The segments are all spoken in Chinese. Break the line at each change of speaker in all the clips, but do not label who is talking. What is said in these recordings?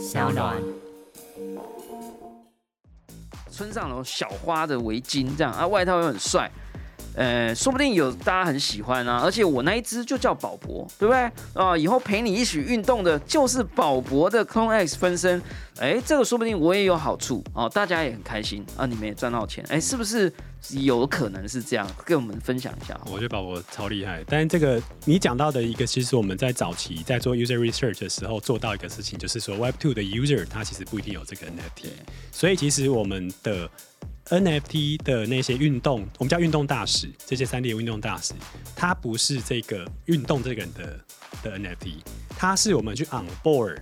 小暖。
村上有小花的围巾，这样啊，外套又很帅，呃，说不定有大家很喜欢啊。而且我那一只就叫宝博，对不对啊？以后陪你一起运动的就是宝博的 Clone X 分身，哎，这个说不定我也有好处哦，大家也很开心啊，你们也赚到钱，哎，是不是有可能是这样？跟我们分享一下。
我觉得宝博超厉害，但是这个你讲到的一个，其实我们在早期在做 user research 的时候做到一个事情，就是说 Web Two 的 user 他其实不一定有这个 NFT，所以其实我们的 NFT 的那些运动，我们叫运动大使，这些三 D 运动大使，他不是这个运动这个人的的 NFT，他是我们去 on board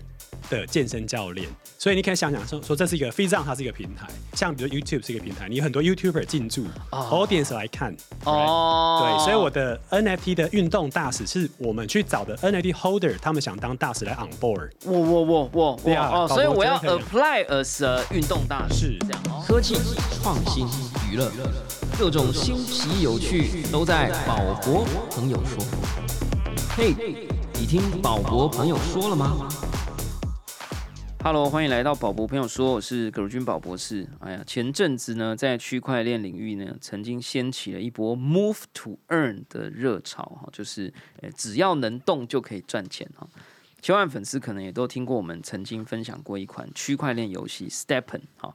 的健身教练。所以你可以想想说，说这是一个 f e e z o n 它是一个平台，像比如 YouTube 是一个平台，你有很多 YouTuber 进驻，audience 来看，
哦，
对，所以我的 NFT 的运动大使是我们去找的 NFT holder，他们想当大使来 on board。
我我我我哦，所以我要 apply as 运动大使这样哦。
科技、创新、娱乐，各种新奇有趣都在宝博朋友说。嘿，你听宝博朋友说了吗？
Hello，欢迎来到宝博朋友说，我是葛如君宝博士。哎呀，前阵子呢，在区块链领域呢，曾经掀起了一波 Move to Earn 的热潮哈，就是只要能动就可以赚钱哈。千万粉丝可能也都听过我们曾经分享过一款区块链游戏 Stepen 哈。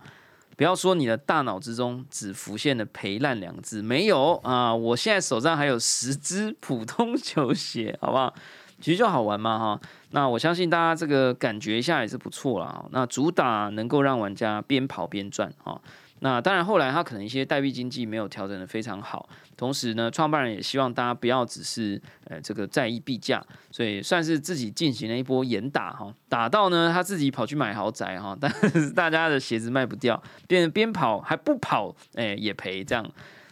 不要说你的大脑之中只浮现了“赔烂”两个字，没有啊！我现在手上还有十只普通球鞋，好不好？其实就好玩嘛哈。那我相信大家这个感觉一下也是不错啦。那主打能够让玩家边跑边赚哈。那当然后来它可能一些代币经济没有调整的非常好，同时呢，创办人也希望大家不要只是呃这个在意币价，所以算是自己进行了一波严打哈，打到呢他自己跑去买豪宅哈，但是大家的鞋子卖不掉，变边跑还不跑，哎、也赔这样。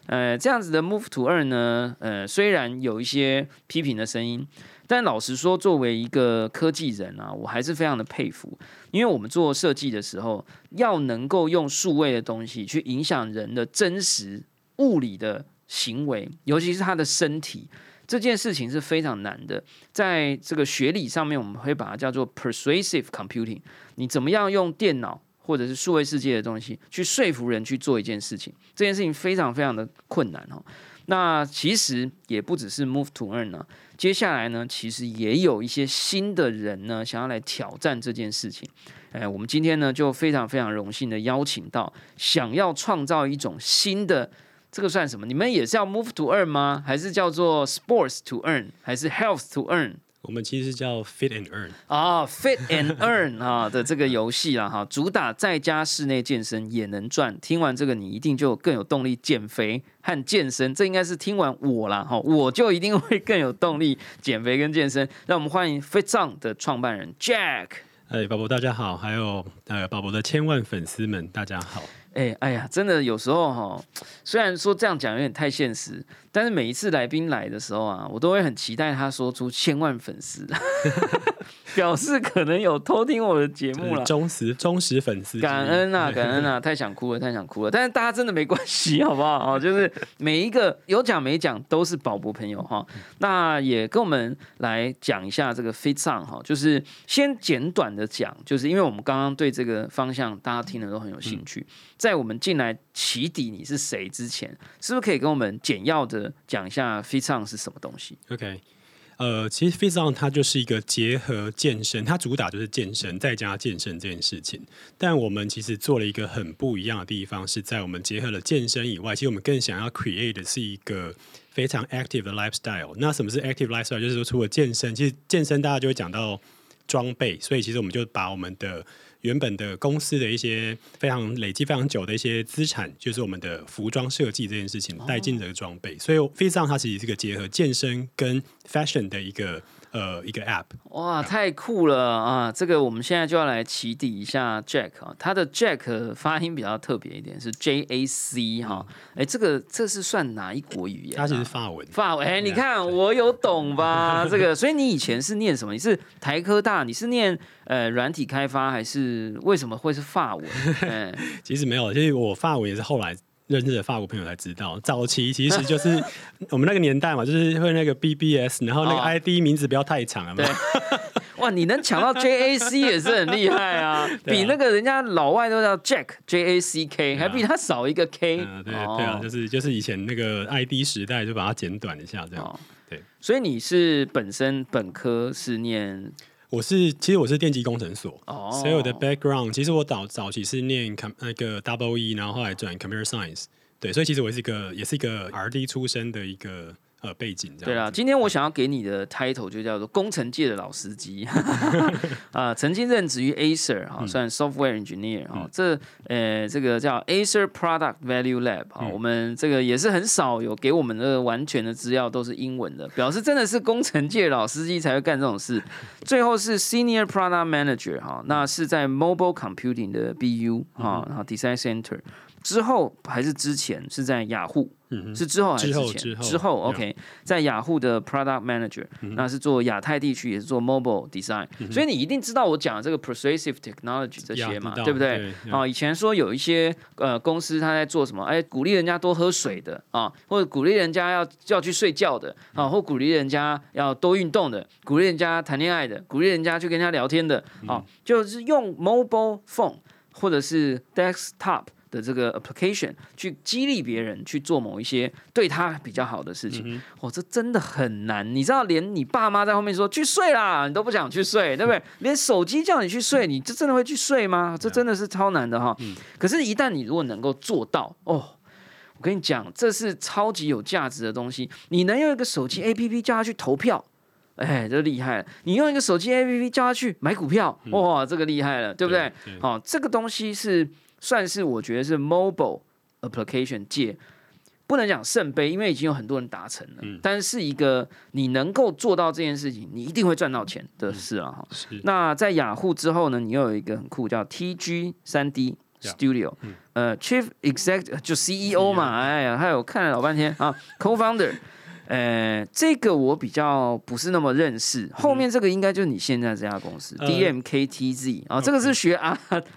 呃，这样子的 Move to Earn 呢，呃，虽然有一些批评的声音，但老实说，作为一个科技人啊，我还是非常的佩服，因为我们做设计的时候，要能够用数位的东西去影响人的真实物理的行为，尤其是他的身体。这件事情是非常难的，在这个学理上面，我们会把它叫做 persuasive computing。你怎么样用电脑或者是数位世界的东西去说服人去做一件事情？这件事情非常非常的困难哦。那其实也不只是 Move to Earn 呢、接下来呢，其实也有一些新的人呢，想要来挑战这件事情。哎，我们今天呢，就非常非常荣幸的邀请到想要创造一种新的，这个算什么？你们也是要 Move to Earn 吗？还是叫做 Sports to Earn？还是 Health to Earn？
我们其实叫 Fit and Earn。
啊、f i t and Earn 啊的这个游戏啦哈，主打在家室内健身也能赚。听完这个，你一定就更有动力减肥和健身。这应该是听完我啦哈，我就一定会更有动力减肥跟健身。让我们欢迎 Fit On 的创办人 Jack。
哎，宝宝大家好，还有呃宝宝的千万粉丝们大家好。
哎哎呀，真的有时候哈，虽然说这样讲有点太现实，但是每一次来宾来的时候啊，我都会很期待他说出千万粉丝，表示可能有偷听我的节目了。
忠实忠实粉丝，
感恩啊，感恩啊，太想哭了，太想哭了。但是大家真的没关系，好不好？哦，就是每一个有讲没讲都是宝博朋友哈。那也跟我们来讲一下这个 Fit On 哈，就是先简短的讲，就是因为我们刚刚对这个方向大家听的都很有兴趣。在我们进来起底你是谁之前，是不是可以跟我们简要的讲一下 Fit On 是什么东西
？OK，呃，其实 Fit On 它就是一个结合健身，它主打就是健身在家健身这件事情。但我们其实做了一个很不一样的地方，是在我们结合了健身以外，其实我们更想要 create 的是一个非常 active 的 lifestyle。那什么是 active lifestyle？就是说除了健身，其实健身大家就会讲到装备，所以其实我们就把我们的原本的公司的一些非常累积非常久的一些资产，就是我们的服装设计这件事情带进这个装备。所以 f i t on 它其实是一个结合健身跟 fashion 的一个呃一个 app。
哇，太酷了啊！这个我们现在就要来起底一下 Jack 啊，他的 Jack 发音比较特别一点，是 J A C 哈。哎，这个这是算哪一国语言、啊？
它其实是法文。
法文，哎，你看
对
我有懂吧？这个，所以你以前是念什么？你是台科大？你是念呃软体开发，还是为什么会是法文？哎，
其实没有，其实我法文也是后来认识的法国朋友才知道。早期其实就是 我们那个年代嘛，就是会那个 BBS，然后那个
哦
ID 名字不要太长了嘛
对。哇，你能抢到 JAC 也是很厉害啊，比那个人家老外都叫 Jack J A C K，还比他少一个 K。
啊，对对啊，
哦
就是就是以前那个 ID 时代就把它简短一下这样。
哦
对，
所以你是本身本科是念
我是其实我是电机工程所，
哦，
所以我的 background 其实我早早期是念 com 那个 double E，然后后来转 computer science。对，所以其实我是一个也是一个 RD 出身的一个呃背景这样子。
对啦，今天我想要给你的 title 就叫做工程界的老司机啊，曾经任职于 Acer 哈，算 software engineer 哈，这呃这个叫 Acer Product Value Lab 哈，我们这个也是很少有给我们的完全的资料都是英文的，表示真的是工程界老司机才会干这种事。最后是 Senior Product Manager 哈，那是在 Mobile Computing 的 BU 哈，然后 Design Center 之后还是之前是在雅虎。是之后还是
之
前？
之后
之后
yeah
OK，在雅虎的 Product Manager，、那是做亚太地区，也是做 Mobile Design，、所以你一定知道我讲的这个 Persuasive Technology 这些嘛，对不对？
对
啊，以前说有一些呃公司他在做什么，哎，鼓励人家多喝水的啊，或者鼓励人家要要去睡觉的啊，或鼓励人家要多运动的，鼓励人家谈恋爱的，鼓励人家去跟人家聊天的啊，就是用 Mobile Phone 或者是 Desktop。的这个 application 去激励别人去做某一些对他比较好的事情，哦，这真的很难。你知道，连你爸妈在后面说去睡啦，你都不想去睡，对不对？连手机叫你去睡，你这真的会去睡吗？这真的是超难的哈。可是，一旦你如果能够做到，哦，我跟你讲，这是超级有价值的东西。你能用一个手机 APP 叫他去投票。哎，这厉害了！你用一个手机 APP 叫他去买股票，哇，这个厉害了，对不对？
对
好、这个东西是算是我觉得是 mobile application 界不能讲圣杯，因为已经有很多人达成了，但是是一个你能够做到这件事情，你一定会赚到钱的事啊！哈、
是。
那在雅虎之后呢，你又有一个很酷叫 TG 三 D Studio，、呃，Chief Exec 就 CEO 嘛，哎呀，还有看了老半天啊，Co-founder。呃，这个我比较不是那么认识，后面这个应该就是你现在这家公司、
呃
DMKTZ 啊，这个是学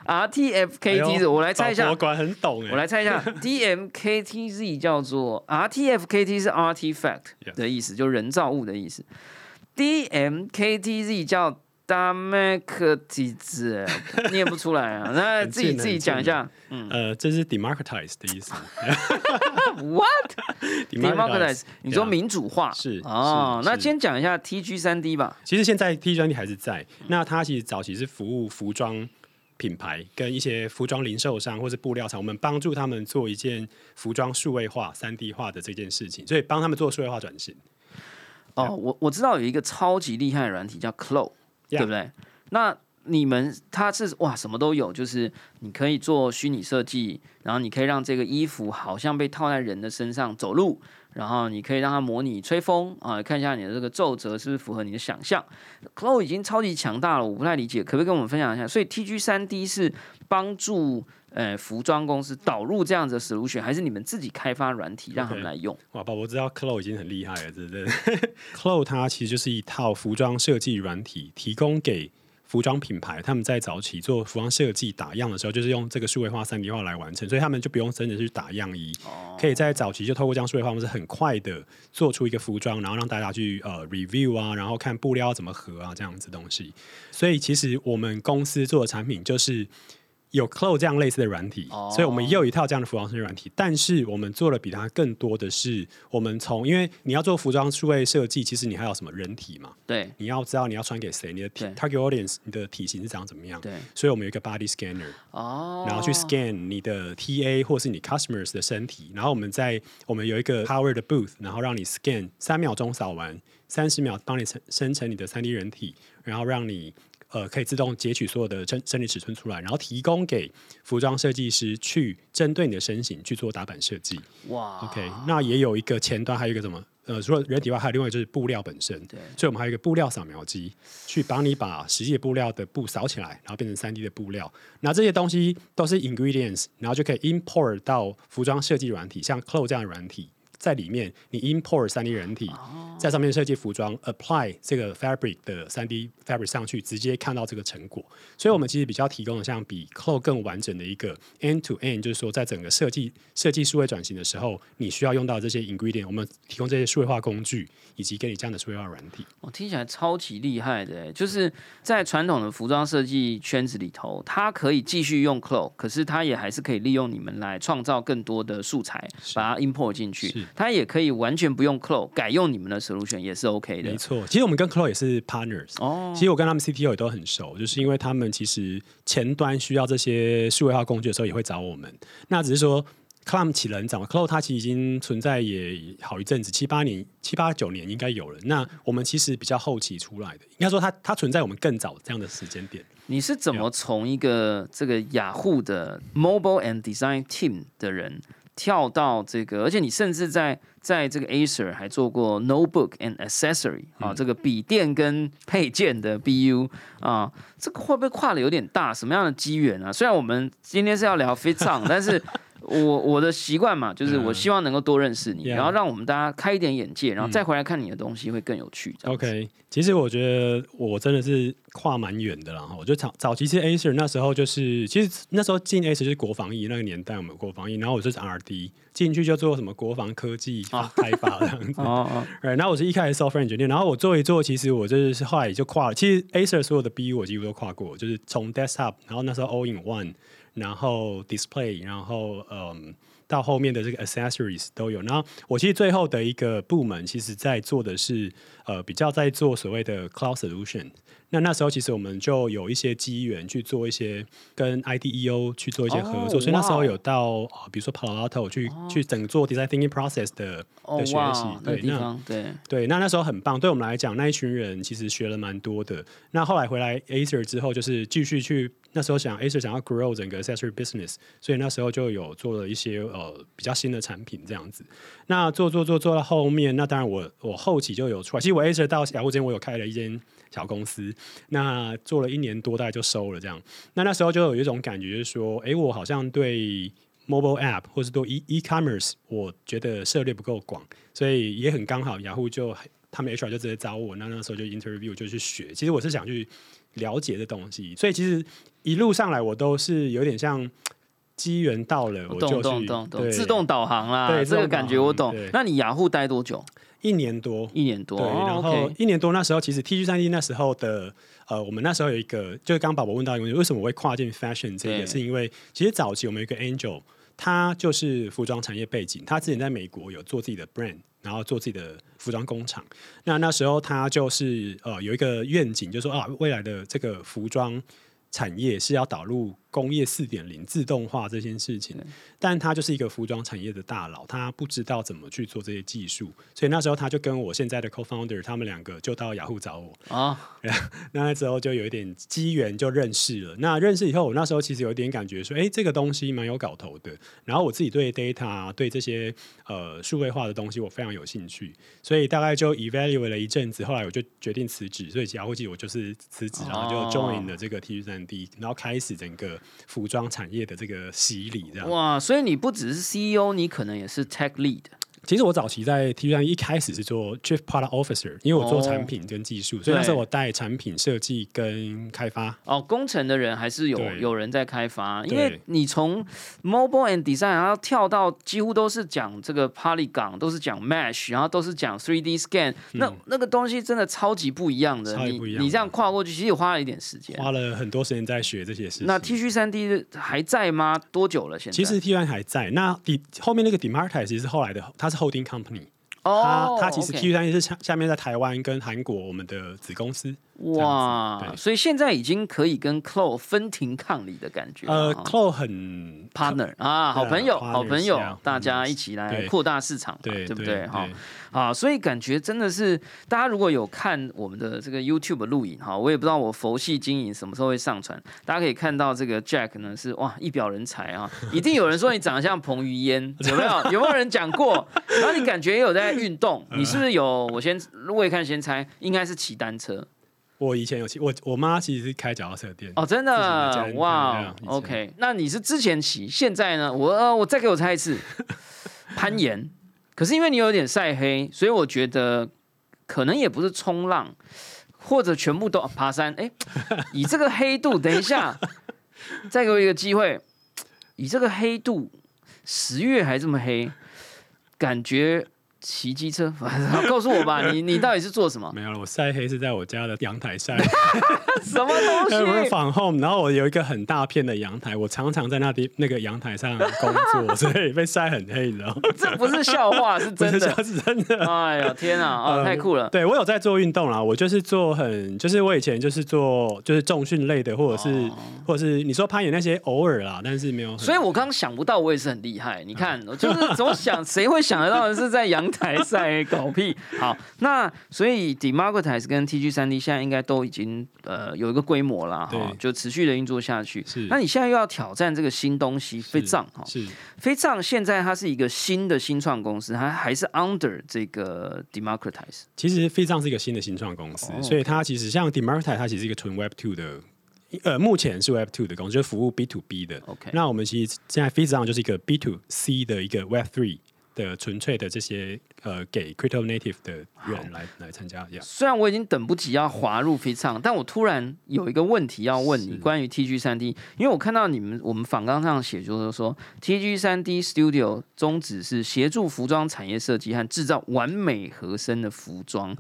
rrtfktz，我来猜一下。
我，管很懂哎。
我来猜一下，DMKTZ 叫做 RTFKT 是 artifact 的意思，就人造物的意思。DMKTZ 叫 Democratize，念不出来啊，那自己 自己讲一下。
嗯呃，这是 democratize 的意思。
What democratize？你说民主化
是
哦？那先讲一下 TG 三 D 吧。
其实现在 TG 三 D 还是在，那它其实早期是服务服装品牌跟一些服装零售商或是布料厂，我们帮助他们做一件服装数位化、三 D 化的这件事情，所以帮他们做数位化转型。
哦，我我知道有一个超级厉害的软体叫 Clo，、对不对？那你们它是哇什么都有，就是你可以做虚拟设计，然后你可以让这个衣服好像被套在人的身上走路，然后你可以让它模拟吹风啊，看一下你的这个皱褶是不是符合你的想象。Clo 已经超级强大了，我不太理解，可不可以跟我们分享一下？所以 TG 三 D 是帮助呃服装公司导入这样子的 solution，还是你们自己开发软体让他们来用？
哇，宝宝知道 Clo 已经很厉害了，对不对？Clo 它其实就是一套服装设计软体，提供给服装品牌他们在早期做服装设计打样的时候，就是用这个数位化、三 D 化来完成，所以他们就不用真的去打样衣，可以在早期就透过这样数位化方式，很快的做出一个服装，然后让大家去呃 review 啊，然后看布料要怎么合啊这样子东西。所以其实我们公司做的产品就是。有 Clo 这样类似的软体，
哦
所以我们也有一套这样的服装设计软体。但是我们做的比它更多的是，我们从因为你要做服装数位设计，其实你还有什么人体嘛？
对
你要知道你要穿给谁，你的体 target audience，你的体型是长怎么样？
对，
所以我们有一个 body scanner，
哦，
然后去 scan 你的 TA 或是你 customers 的身体，然后我们在我们有一个 power 的 booth，然后让你 scan 三秒钟扫完，三十秒帮你生生成你的三 D 人体，然后让你呃可以自动截取所有的身身体尺寸出来，然后提供给服装设计师去针对你的身形去做打版设计。
哇
OK，那也有一个前端，还有一个什么？呃，除了人体外，还有另外就是布料本身。
对
所以我们还有一个布料扫描机，去帮你把实际的布料的布扫起来，然后变成三 D 的布料。那这些东西都是 ingredients，然后就可以 import 到服装设计软体，像 Clo 这样的软体，在里面，你 import 三 D 人体，在上面设计服装，apply 这个 fabric 的三 D fabric 上去，直接看到这个成果。所以我们其实比较提供的像比 Clo 更完整的一个 end to end，就是说在整个设计设计数位转型的时候，你需要用到这些 ingredient，我们提供这些数位化工具，以及给你这样的数位化软体。
我、听起来超级厉害的欸，就是在传统的服装设计圈子里头，它可以继续用 Clo，可是它也还是可以利用你们来创造更多的素材，把它 import 进去
是。
它也可以完全不用 Clo，改用你们的 solution 也是 OK 的
没。错，其实我们跟 Clo 也是 partners。
哦
其实我跟他们 CTO 也都很熟，就是因为他们其实前端需要这些数位化工具的时候，也会找我们。那只是说 Clam 起人早 c l o 它其实已经存在也好一阵子，七八年、七八九年应该有了。那我们其实比较后期出来的，应该说它它存在我们更早这样的时间点。
你是怎么从一个这个雅虎的 mobile and design team 的人跳到这个，而且你甚至在在这个 Acer 还做过 notebook and accessory 啊，
嗯
这个笔电跟配件的 BU 啊，这个会不会跨的有点大？什么样的机缘啊？虽然我们今天是要聊 Fit on，但是我我的习惯嘛，就是我希望能够多认识你，
嗯
然后让我们大家开一点眼界，然后再回来看你的东西会更有趣。
OK，其实我觉得我真的是跨蛮远的啦。哈，我就早早期是 Acer 那时候就是，其实那时候进 Acer 就是国防役那个年代，我们有国防役，然后我就是 RD 进去就做什么国防科技开发这样子。
哦哦，
对，然后我是一开始 software engineer，然后我做一做，其实我就是后来也就跨了。其实 Acer 所有的 BU 我几乎都跨过，就是从 desktop，然后那时候 all in one，然后 display，然后嗯。到后面的这个 accessories 都有，然后我其实最后的一个部门，其实在做的是呃比较在做所谓的 cloud solution。那那时候其实我们就有一些机缘去做一些跟 IDEO 去做一些合作，
哦
所以那时候有到呃比如说 Palo Alto 去、去整做 design thinking process 的
哦
的学习对，那
对。
对，那那时候很棒，对我们来讲，那一群人其实学了蛮多的。那后来回来 Acer 之后，就是继续去那时候想 Acer 想要 grow 整个 accessory business，所以那时候就有做了一些呃比较新的产品这样子。那做做做做到后面，那当然我我后期就有出来。其实我 Acer 到雅虎之前，我有开了一间小公司，那做了一年多，大概就收了这样。那那时候就有一种感觉，就是说，哎，我好像对 mobile app 或是对 e e commerce，我觉得涉猎不够广，所以也很刚好，雅虎就他们 HR 就直接找我，那那时候就 interview 就去学。其实我是想去了解这东西，所以其实一路上来我都是有点像机缘到了，我就
懂
去
懂懂懂，自动导航啦，
对
这个感觉我懂。那你雅虎待多久？
一年多。
一年多，
对，
哦
然后一年多那时候，其实 T G 三 D 那时候的呃，我们那时候有一个，就是刚刚宝宝问到一个问题，为什么我会跨进 fashion 这个，是因为其实早期我们有一个 Angel，他就是服装产业背景，他之前在美国有做自己的 brand，然后做自己的服装工厂。那那时候他就是呃有一个愿景，就说啊，未来的这个服装产业是要导入工业四点零自动化这件事情，但他就是一个服装产业的大佬，他不知道怎么去做这些技术，所以那时候他就跟我现在的 co-founder 他们两个就到雅虎找我，
啊，
那之后就有一点机缘就认识了。那认识以后，我那时候其实有一点感觉说，哎，这个东西蛮有搞头的。然后我自己对 data 啊对这些呃数位化的东西我非常有兴趣，所以大概就 evaluate 了一阵子，后来我就决定辞职。所以雅虎记我就是辞职，然后就
哦
join 了这个 T 三 D，然后开始整个服装产业的这个洗礼，这样。
哇，所以你不只是 CEO，你可能也是 Tech Lead
其实我早期在 T 三一开始是做 Chief Product Officer，因为我做产品跟技术，所以那时候我带产品设计跟开发。
哦。工程的人还是有有人在开发，因为你从 Mobile and Design 然后跳到几乎都是讲这个 Polygon，都是讲 Mesh，然后都是讲 3D Scan，那那个东西真的超级不一样的。你
嗯超级不一样的
你这样跨过去，其实也花了一点时间。
花了很多时间在学这些事情。
那 T 恤三 D 还在吗？多久了？现在
其实 T 1还在，那底后面那个 Demarta 其实是后来的，它是 holding company，、
哦
它它其实 T 1是下下面在台湾跟韩国我们的子公司。
哇，所以现在已经可以跟 Clo 分庭抗礼的感觉
呃
哈。
C l o 很
partner 啊，好朋友，好朋友大家一起来扩大市场，
对
对不
对
哈。
对？
啊，所以感觉真的是，大家如果有看我们的这个 YouTube 录影哈，我也不知道我佛系经营什么时候会上传，大家可以看到这个 Jack 呢是哇一表人才啊，一定有人说你长得像彭于晏，有没有？有没有人讲过？然后你感觉也有在运动，你是不是有？我先我也看先猜，应该是骑单车
我以前有骑，我我妈其实是开脚踏车店。
哦，真
的
哇，OK，那你是之前骑，现在呢？我呃，我再给我猜一次，攀岩。可是因为你有点晒黑，所以我觉得可能也不是冲浪，或者全部都爬山。哎，以这个黑度，等一下 再给我一个机会，以这个黑度，十月还这么黑，感觉。骑机车，告诉我吧，你你到底是做什么？
没有了，我晒黑是在我家的阳台晒。
什么东西？
我反 home，然后我有一个很大片的阳台，我常常在那边那个阳台上工作，所以被晒很黑，你知道吗？
这不是笑话，是真的，
是真的。
哎呀，天啊，啊，太酷了！
对我有在做运动啦，我就是做很，就是我以前就是做就是重训类的，或者是或者是你说攀岩那些偶尔啦，但是没有。
所以我刚刚想不到，我也是很厉害。你看，就是总想，谁会想得到的是在阳。台赛搞屁 好，那所以 Democratize 跟 TG 三 D 现在应该都已经呃有一个规模了哈，就持续的运作下去。
是，
那你现在又要挑战这个新东西飞藏哈？
是，
飞藏现在它是一个新的新创公司，它还是 under 这个 Democratize。
其实飞藏是一个新的新创公司，所以它其实像 Democratize，它其实是一个纯 Web Two 的，呃，目前是 Web Two 的公司，就是服务 B to B 的。
OK，
那我们其实现在飞藏就是一个 B to C 的一个 Web Three。的纯粹的这些呃，给 crypto native 的人来来参加。
虽然我已经等不及要滑入飞唱，但我突然有一个问题要问你，关于 TG 三 D，因为我看到你们我们访纲上写就是说，TG 三 D Studio 宗旨是协助服装产业设计和制造完美合身的服装。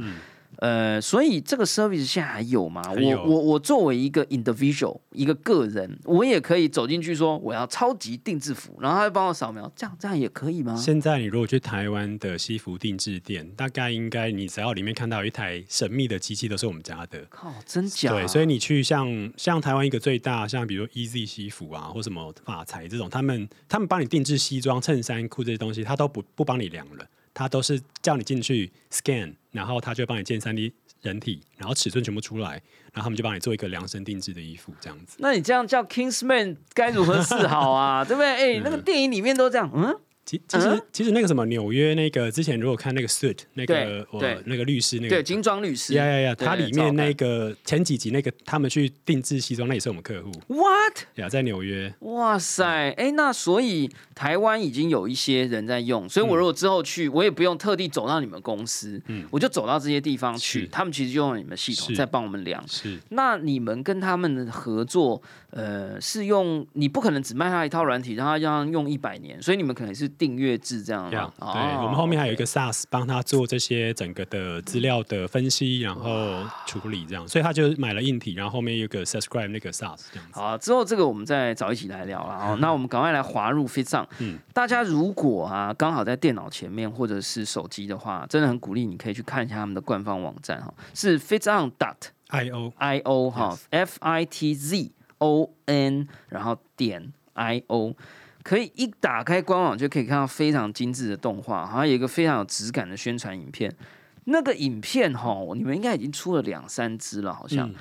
呃，所以这个 service 现在还有吗？我我我作为一个 individual，一个个人，我也可以走进去说我要超级定制服，然后他就帮我扫描，这样这样也可以吗？
现在你如果去台湾的西服定制店，大概应该你只要里面看到一台神秘的机器，都是我们家的。
靠，真假？
对，所以你去像像台湾一个最大，像比如 Easy 西服啊，或什么法裁这种，他们他们帮你定制西装、衬衫、裤这些东西，他都不不帮你量了。他都是叫你进去 scan，然后他就帮你建三 D 人体，然后尺寸全部出来，然后他们就帮你做一个量身定制的衣服，这样子。
那你这样叫 Kingsman 该如何是好啊？对不对？哎，那个电影里面都这样，嗯。
其其实其实那个什么纽约那个之前如果看那个 suit 那个我那个律师那个
对精装律师
呀呀呀，他里面那个前几集那个他们去定制西装，那也是我们客户。
What
呀，在纽约？
哇塞！哎，那所以台湾已经有一些人在用，所以我如果之后去，我也不用特地走到你们公司，嗯，我就走到这些地方去，他们其实就用你们系统在帮我们量。
是，
那你们跟他们的合作，呃，是用你不可能只卖他一套软体，让他让用一百年，所以你们可能是订阅制这样。
对，我们后面还有一个 SaaS 帮他做这些整个的资料的分析，然后处理这样，所以他就买了硬体，然后后面有个 Subscribe 那个 SaaS 这样子。
好，之后这个我们再找一起来聊了哦。那我们赶快来滑入 f i t z o n 嗯，大家如果啊刚好在电脑前面或者是手机的话，真的很鼓励你可以去看一下他们的官方网站哈，是 f i t z o n dot
io
io 哈，F I T Z O N 然后点 I O。可以一打开官网就可以看到非常精致的动画，好像有一个非常有质感的宣传影片。那个影片哈，你们应该已经出了两三支了，好像。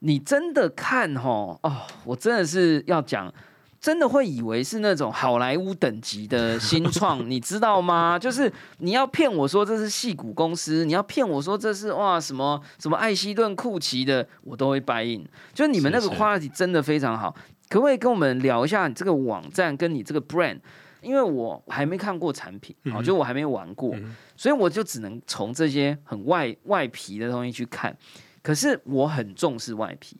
你真的看哈哦，我真的是要讲，真的会以为是那种好莱坞等级的新创，你知道吗？就是你要骗我说这是戏骨公司，你要骗我说这是哇什么什么艾希顿库奇的，我都会 buy in。就是你们那个 quality 真的非常好。可不可以跟我们聊一下你这个网站跟你这个 brand？因为我还没看过产品，啊，就我还没玩过，所以我就只能从这些很外外皮的东西去看。可是我很重视外皮，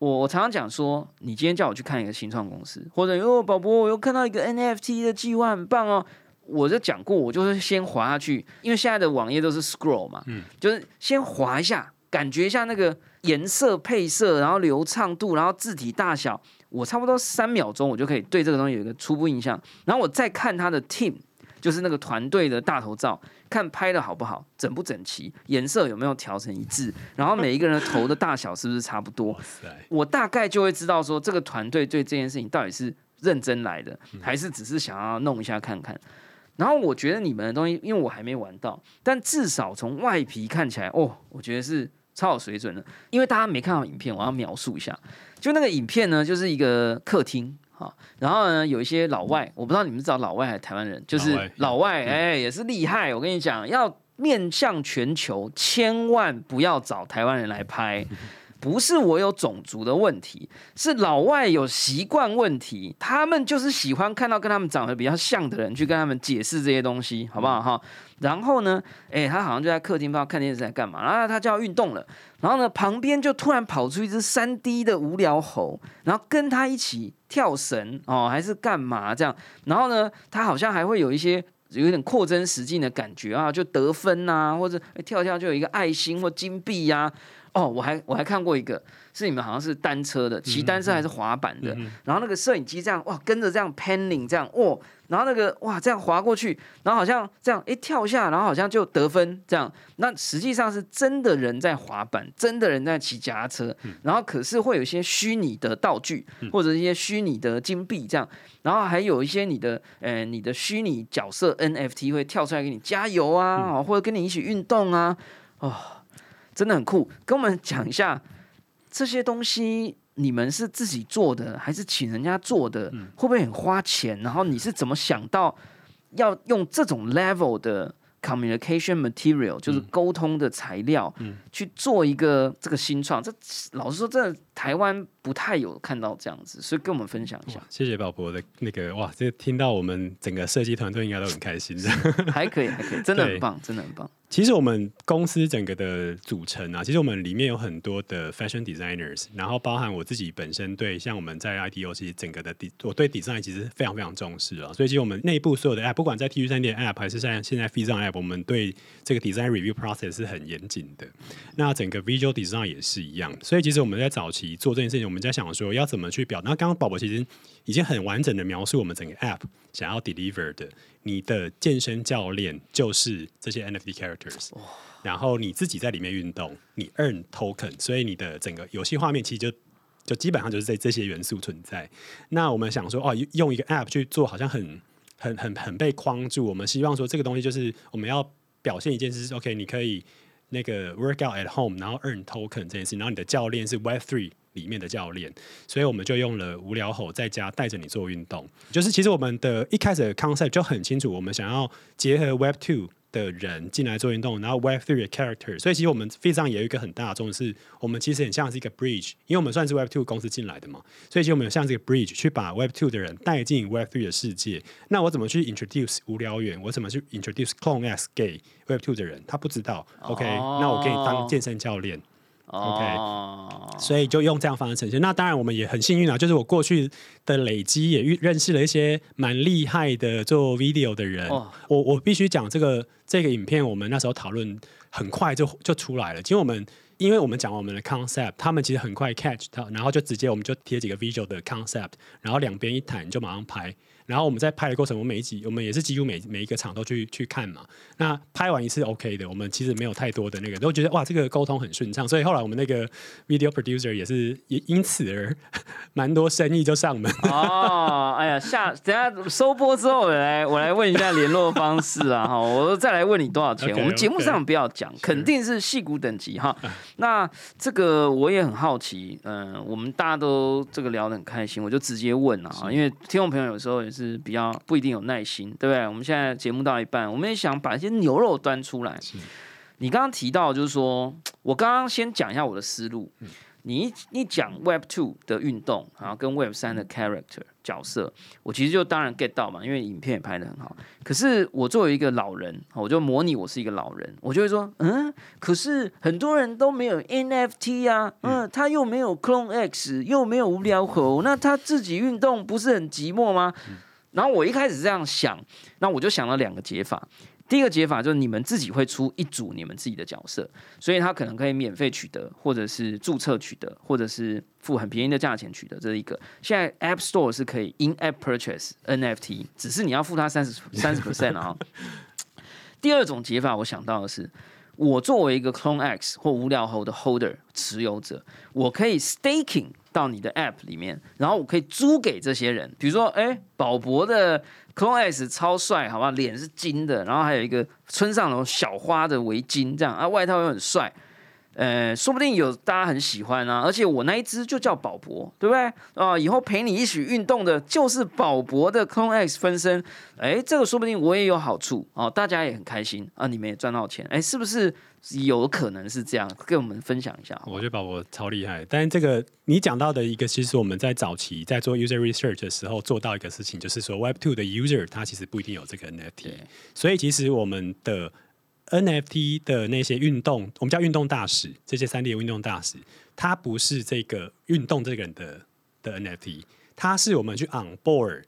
我我常常讲说，你今天叫我去看一个新创公司，或者哟，宝宝，我又看到一个 NFT 的计划很棒哦，我就讲过，我就是先滑下去，因为现在的网页都是 scroll 嘛，嗯就是先滑一下，感觉一下那个颜色配色，然后流畅度，然后字体大小。我差不多三秒钟，我就可以对这个东西有一个初步印象，然后我再看他的 team，就是那个团队的大头照，看拍的好不好，整不整齐，颜色有没有调成一致，然后每一个人的头的大小是不是差不多，我大概就会知道说这个团队对这件事情到底是认真来的，还是只是想要弄一下看看。然后我觉得你们的东西，因为我还没玩到，但至少从外皮看起来，哦，我觉得是超有水准的。因为大家没看到影片，我要描述一下。就那个影片呢，就是一个客厅哈，然后呢有一些老外，我不知道你们是找老外还是台湾人，就是老外，哎，也是厉害。我跟你讲，要面向全球，千万不要找台湾人来拍。不是我有种族的问题，是老外有习惯问题，他们就是喜欢看到跟他们长得比较像的人去跟他们解释这些东西，好不好哈？然后呢，哎，他好像就在客厅不知道看电视在干嘛，然后他就要运动了，然后呢，旁边就突然跑出一只三 D 的无聊猴，然后跟他一起跳绳哦，还是干嘛这样？然后呢，他好像还会有一些。有点扩增实境的感觉啊，就得分呐，或者跳跳就有一个爱心或金币呀。哦，我还我还看过一个，是你们好像是单车的，骑单车还是滑板的，然后那个摄影机这样哇，跟着这样 panning 这样哦。然后那个哇，这样滑过去，然后好像这样一跳下，然后好像就得分这样。那实际上是真的人在滑板，真的人在骑脚踏车。然后可是会有一些虚拟的道具，或者一些虚拟的金币这样。然后还有一些你的呃你的虚拟角色 NFT 会跳出来给你加油啊，或者跟你一起运动啊。哦，真的很酷。跟我们讲一下这些东西。你们是自己做的还是请人家做的？会不会很花钱？然后你是怎么想到要用这种 level 的 communication material，就是沟通的材料，去做一个这个新创？这老实说，真的台湾不太有看到这样子，所以跟我们分享一下。
谢谢宝博的那个哇，这听到我们整个设计团队应该都很开心的，
还可以，还可以，真的很棒，真的很棒。
其实我们公司整个的组成啊，其实我们里面有很多的 fashion designers，然后包含我自己本身对像我们在 ITO 其实整个的我对 design 其实非常非常重视啊，所以其实我们内部所有的 app，不管在 T 恤三店 app 还是在现在 f e z o n app，我们对这个 design review process 是很严谨的。那整个 visual design 也是一样，所以其实我们在早期做这件事情，我们在想说要怎么去表。那刚刚宝宝其实已经很完整的描述我们整个 app 想要 deliver 的。你的健身教练就是这些 NFT characters，然后你自己在里面运动，你 earn token，所以你的整个游戏画面其实就就基本上就是在这些元素存在。那我们想说，哦，用一个 app 去做，好像很很很很被框住。我们希望说，这个东西就是我们要表现一件事，OK，你可以那个 workout at home，然后 earn token 这件事，然后你的教练是 Web Three。里面的教练，所以我们就用了无聊吼在家带着你做运动。就是其实我们的一开始的 concept 就很清楚，我们想要结合 Web Two 的人进来做运动，然后 Web Three 的 character。所以其实我们非常也有一个很大的重视，我们其实很像是一个 bridge，因为我们算是 Web Two 公司进来的嘛，所以其实我们像这个 bridge 去把 Web Two 的人带进 Web Three 的世界。那我怎么去 introduce 无聊远？我怎么去 introduce Clone X 给 Web Two 的人？他不知道。OK，那我给你当健身教练。OK，所以就用这样方式呈现。那当然，我们也很幸运啊，就是我过去的累积也认识了一些蛮厉害的做 video 的人。我我必须讲这个这个影片，我们那时候讨论很快就就出来了。其实我们因为我们讲我们的 concept，他们其实很快 catch 到，然后就直接我们就贴几个 visual 的 concept，然后两边一谈就马上拍。然后我们在拍的过程，我们每一集我们也是几乎每每一个场都去去看嘛。那拍完一次 OK 的，我们其实没有太多的那个，都觉得哇，这个沟通很顺畅。所以后来我们那个 video producer 也是也因此而 蛮多生意就上门。
哦，哎呀，下等下收播之后，我来我来问一下联络方式啊，哈，我再来问你多少钱？我们节目上不要讲，肯定是戏骨等级哈。那这个我也很好奇，嗯，我们大家都这个聊得很开心，我就直接问啊，因为听众朋友有时候也是。是比较不一定有耐心，对不对？我们现在节目到一半，我们也想把一些牛肉端出来。你刚刚提到，就是说我刚刚先讲一下我的思路。你一讲 Web Two 的运动，然后跟 Web 三的 character 角色，我其实就当然 get 到嘛，因为影片也拍的很好。可是我作为一个老人，我就模拟我是一个老人，我就会说，嗯，可是很多人都没有 NFT 啊，嗯，他又没有 Clone X，又没有无聊猴，那他自己运动不是很寂寞吗？然后我一开始这样想，那我就想了两个解法。第一个解法就是你们自己会出一组你们自己的角色，所以他可能可以免费取得，或者是注册取得，或者是付很便宜的价钱取得。这是一个。现在 App Store 是可以 In App Purchase NFT，只是你要付他三十三十 percent 啊。第二种解法，我想到的是，我作为一个 Clone X 或无聊猴的 Holder 持有者，我可以 Staking。到你的 App 里面，然后我可以租给这些人，比如说，哎，宝博的 Clone X 超帅，好吧，脸是金的，然后还有一个村上隆小花的围巾，这样啊，外套又很帅，呃，说不定有大家很喜欢啊，而且我那一只就叫宝博，对不对？啊、以后陪你一起运动的就是宝博的 Clone X 分身，哎，这个说不定我也有好处哦，大家也很开心啊，你们也赚到钱，哎，是不是有可能是这样？跟我们分享一下。
我觉得宝博超厉害，但是这个你讲到的一个，其实我们在早期在做 user research 的时候做到一个事情，就是说 Web Two 的 user 他其实不一定有这个 NFT，所以其实我们的 NFT 的那些运动，我们叫运动大使，这些三 D 的运动大使，他不是这个运动这个人的的 NFT，他是我们去 on board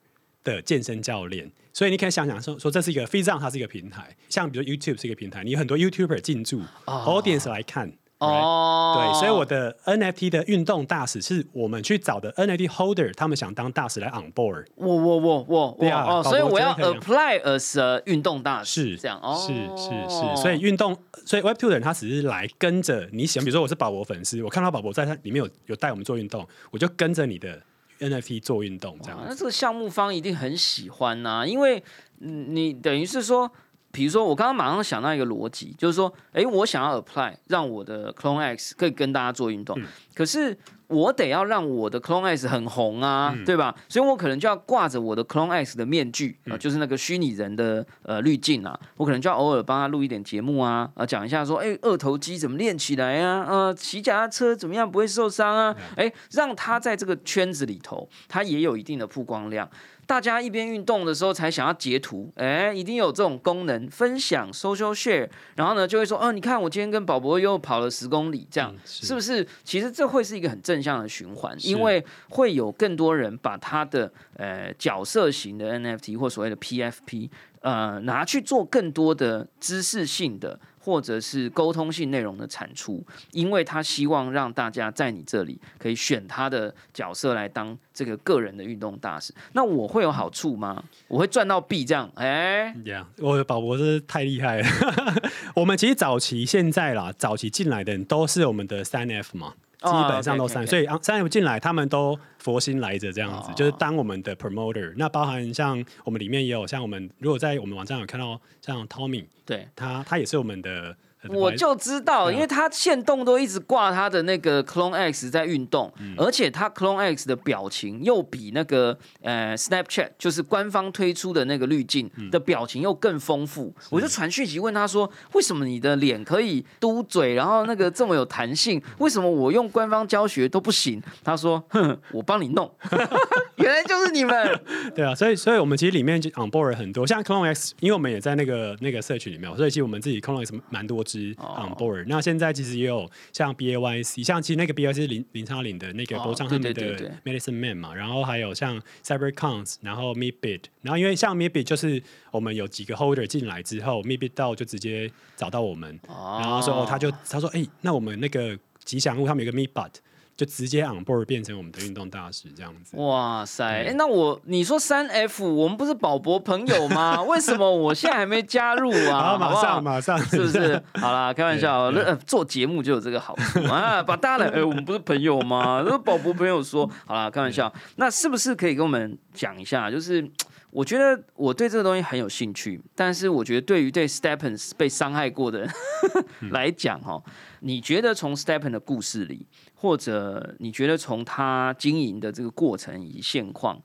的健身教练。所以你可以想想说，说这是一个 f i z o n 它是一个平台，像比如 YouTube 是一个平台，你有很多 YouTuber 进驻、audience 来看。right？
哦，
对，所以我的 NFT 的运动大使是我们去找的 NFT holder，他们想当大使来 on board，
我我我我我哦，所以我要 apply as a 运动大使，
是
这样哦，
是是是，所以运动，所以 Web Two 的人他只是来跟着你喜欢，比如说我是宝博粉丝，我看到宝博在他里面有有带我们做运动，我就跟着你的 NFT 做运动这样
那这个项目方一定很喜欢呐、因为嗯你等于是说，比如说我刚刚马上想到一个逻辑，就是说，哎，我想要 apply 让我的 Clone X 可以跟大家做运动，
嗯。
可是我得要让我的 Clone X 很红啊，
嗯
对吧？所以我可能就要挂着我的 Clone X 的面具，
啊
呃，就是那个虚拟人的呃滤镜啊，我可能就要偶尔帮他录一点节目啊，啊，讲一下说，哎，二头肌怎么练起来啊？呃，骑脚踏车怎么样不会受伤啊？
嗯
诶，让他在这个圈子里头，他也有一定的曝光量。大家一边运动的时候才想要截图，哎，一定有这种功能，分享 social share，然后呢就会说，哦，你看我今天跟宝博又跑了十公里，这样、
是
不是？其实这会是一个很正向的循环，因为会有更多人把他的呃角色型的 NFT 或所谓的 PFP，呃拿去做更多的知识性的或者是沟通性内容的产出，因为他希望让大家在你这里可以选他的角色来当这个个人的运动大使。那我会有好处吗？我会赚到币这样？哎、
Yeah，我的宝博是太厉害了。我们其实早期现在啦，早期进来的人都是我们的三 F 嘛，基
哦
本上都三，所以啊三 M 进来，他们都佛心来着这样子，
哦
就是当我们的 promoter。那包含像我们里面也有像我们，如果在我们网站有看到像 Tommy，
对。
他他也是我们的
我就知道，因为他线动都一直挂他的那个 Clone X 在运动，
嗯
而且他 Clone X 的表情又比那个呃 Snapchat 就是官方推出的那个滤镜
嗯
的表情又更丰富。我就传讯息问他说，为什么你的脸可以嘟嘴，然后那个这么有弹性，为什么我用官方教学都不行？他说，哼，我帮你弄，原来就是你们。
对啊，所以所以我们其实里面就 on board 很多，像 Clone X，因为我们也在那个那个社群里面，所以其实我们自己 Clone X 蛮多支
哦。
on board。那现在其实也有像 BAYC，像其实那个 BAYC 是林林昌林的那个
哦
博唱他们的 Medicine Man 嘛，然后还有像 CyberCons，然后 Meetbit，然后因为像 Meetbit 就是我们有几个 holder 进来之后，Meetbit 到就直接找到我们，然后说哦，他就他说哎、那我们那个吉祥物他们有个 Meetbot，就直接 on board 变成我们的运动大使这样子。
哇塞！那我你说三 F，我们不是宝博朋友吗？为什么我现在还没加入啊？
好，马上马上，
是不是？好啦，开玩笑，呃、做节目就有这个好处啊，把大家来，哎、我们不是朋友吗？那宝博朋友说，好啦，开玩笑，那是不是可以跟我们讲一下？就是我觉得我对这个东西很有兴趣，但是我觉得对于对 Stephen 被伤害过的人 来讲，哈，你觉得从 Stephen 的故事里，或者你觉得从他经营的这个过程以及现况，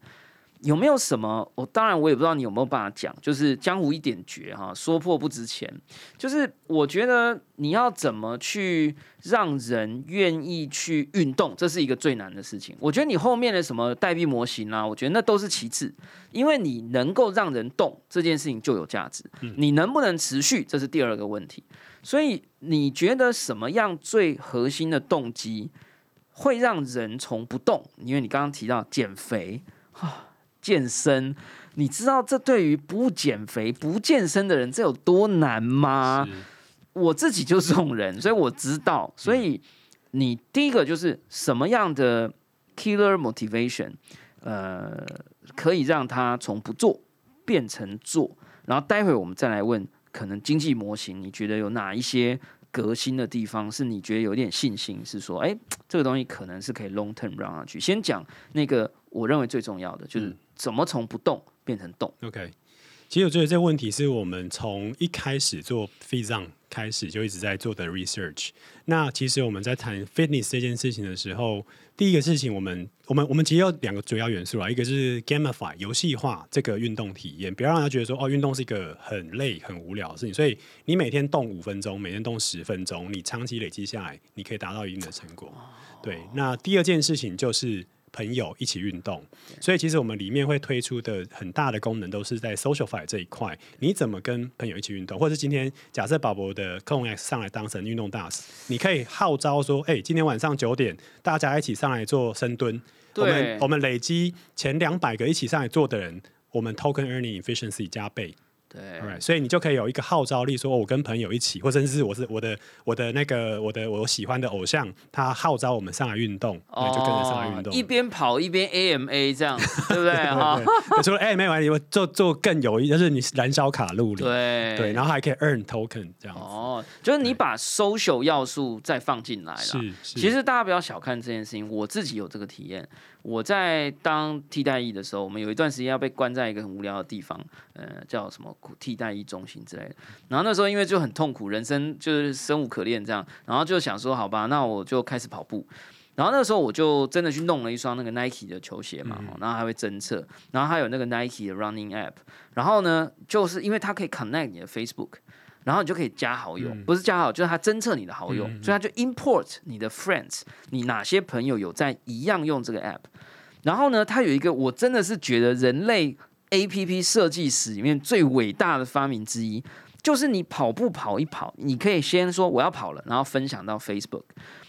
有没有什么？我当然我也不知道你有没有办法讲，就是江湖一点绝哈，说破不值钱。就是我觉得你要怎么去让人愿意去运动，这是一个最难的事情。我觉得你后面的什么代币模型啊，我觉得那都是其次，因为你能够让人动这件事情就有价值。你能不能持续，这是第二个问题。所以你觉得什么样最核心的动机会让人从不动？因为你刚刚提到减肥啊。健身，你知道这对于不减肥、不健身的人，这有多难吗？我自己就是这种人，所以我知道。所以你第一个就是什么样的 killer motivation，呃，可以让他从不做变成做。然后待会我们再来问，可能经济模型，你觉得有哪一些革新的地方是你觉得有点信心，是说，哎，这个东西可能是可以 long term 让上去。先讲那个我认为最重要的，就是怎么从不动变成动。
OK，其实我觉得这个问题是我们从一开始做 f i z o n 开始就一直在做的 research。那其实我们在谈 fitness 这件事情的时候，第一个事情，我们我们我们其实有两个主要元素啊，一个是 gamify 游戏化这个运动体验，不要让他觉得说哦，运动是一个很累很无聊的事情。所以你每天动五分钟，每天动十分钟，你长期累积下来，你可以达到一定的成果。对，那第二件事情就是。朋友一起运动，所以其实我们里面会推出的很大的功能都是在 social f i 这一块。你怎么跟朋友一起运动？或者是今天假设宝宝的 c o n X 上来当成运动大使，你可以号召说：“哎，今天晚上九点，大家一起上来做深蹲。我们我们累积前两百个一起上来做的人，我们 token earning efficiency 加倍。”
对，
所以你就可以有一个号召力，说我跟朋友一起，或者是我是我的我的那个我的我喜欢的偶像，他号召我们上来运动，哦就跟着上来运动，
一边跑一边 AMA 这样，对不对？哈，
除了 AMA 完，你做做更有意，就是你燃烧卡路里，
对
对，然后还可以 earn token 这样子。
哦，就是你把 social 要素再放进来了。
是，
其实大家不要小看这件事情，我自己有这个体验。我在当替代役的时候，我们有一段时间要被关在一个很无聊的地方，呃，叫什么替代一中心之类的。然后那时候因为就很痛苦，人生就是生无可恋这样，然后就想说，好吧，那我就开始跑步。然后那个时候我就真的去弄了一双那个 Nike 的球鞋嘛，然后还会侦测，然后还有那个 Nike 的 Running App。然后呢，就是因为它可以 connect 你的 Facebook。然后你就可以加好友，不是加好，就是它侦测你的好友，所以它就 import 你的 friends，你哪些朋友有在一样用这个 app。然后呢，它有一个我真的是觉得人类 app 设计史里面最伟大的发明之一，就是你跑步跑一跑，你可以先说我要跑了，然后分享到 Facebook，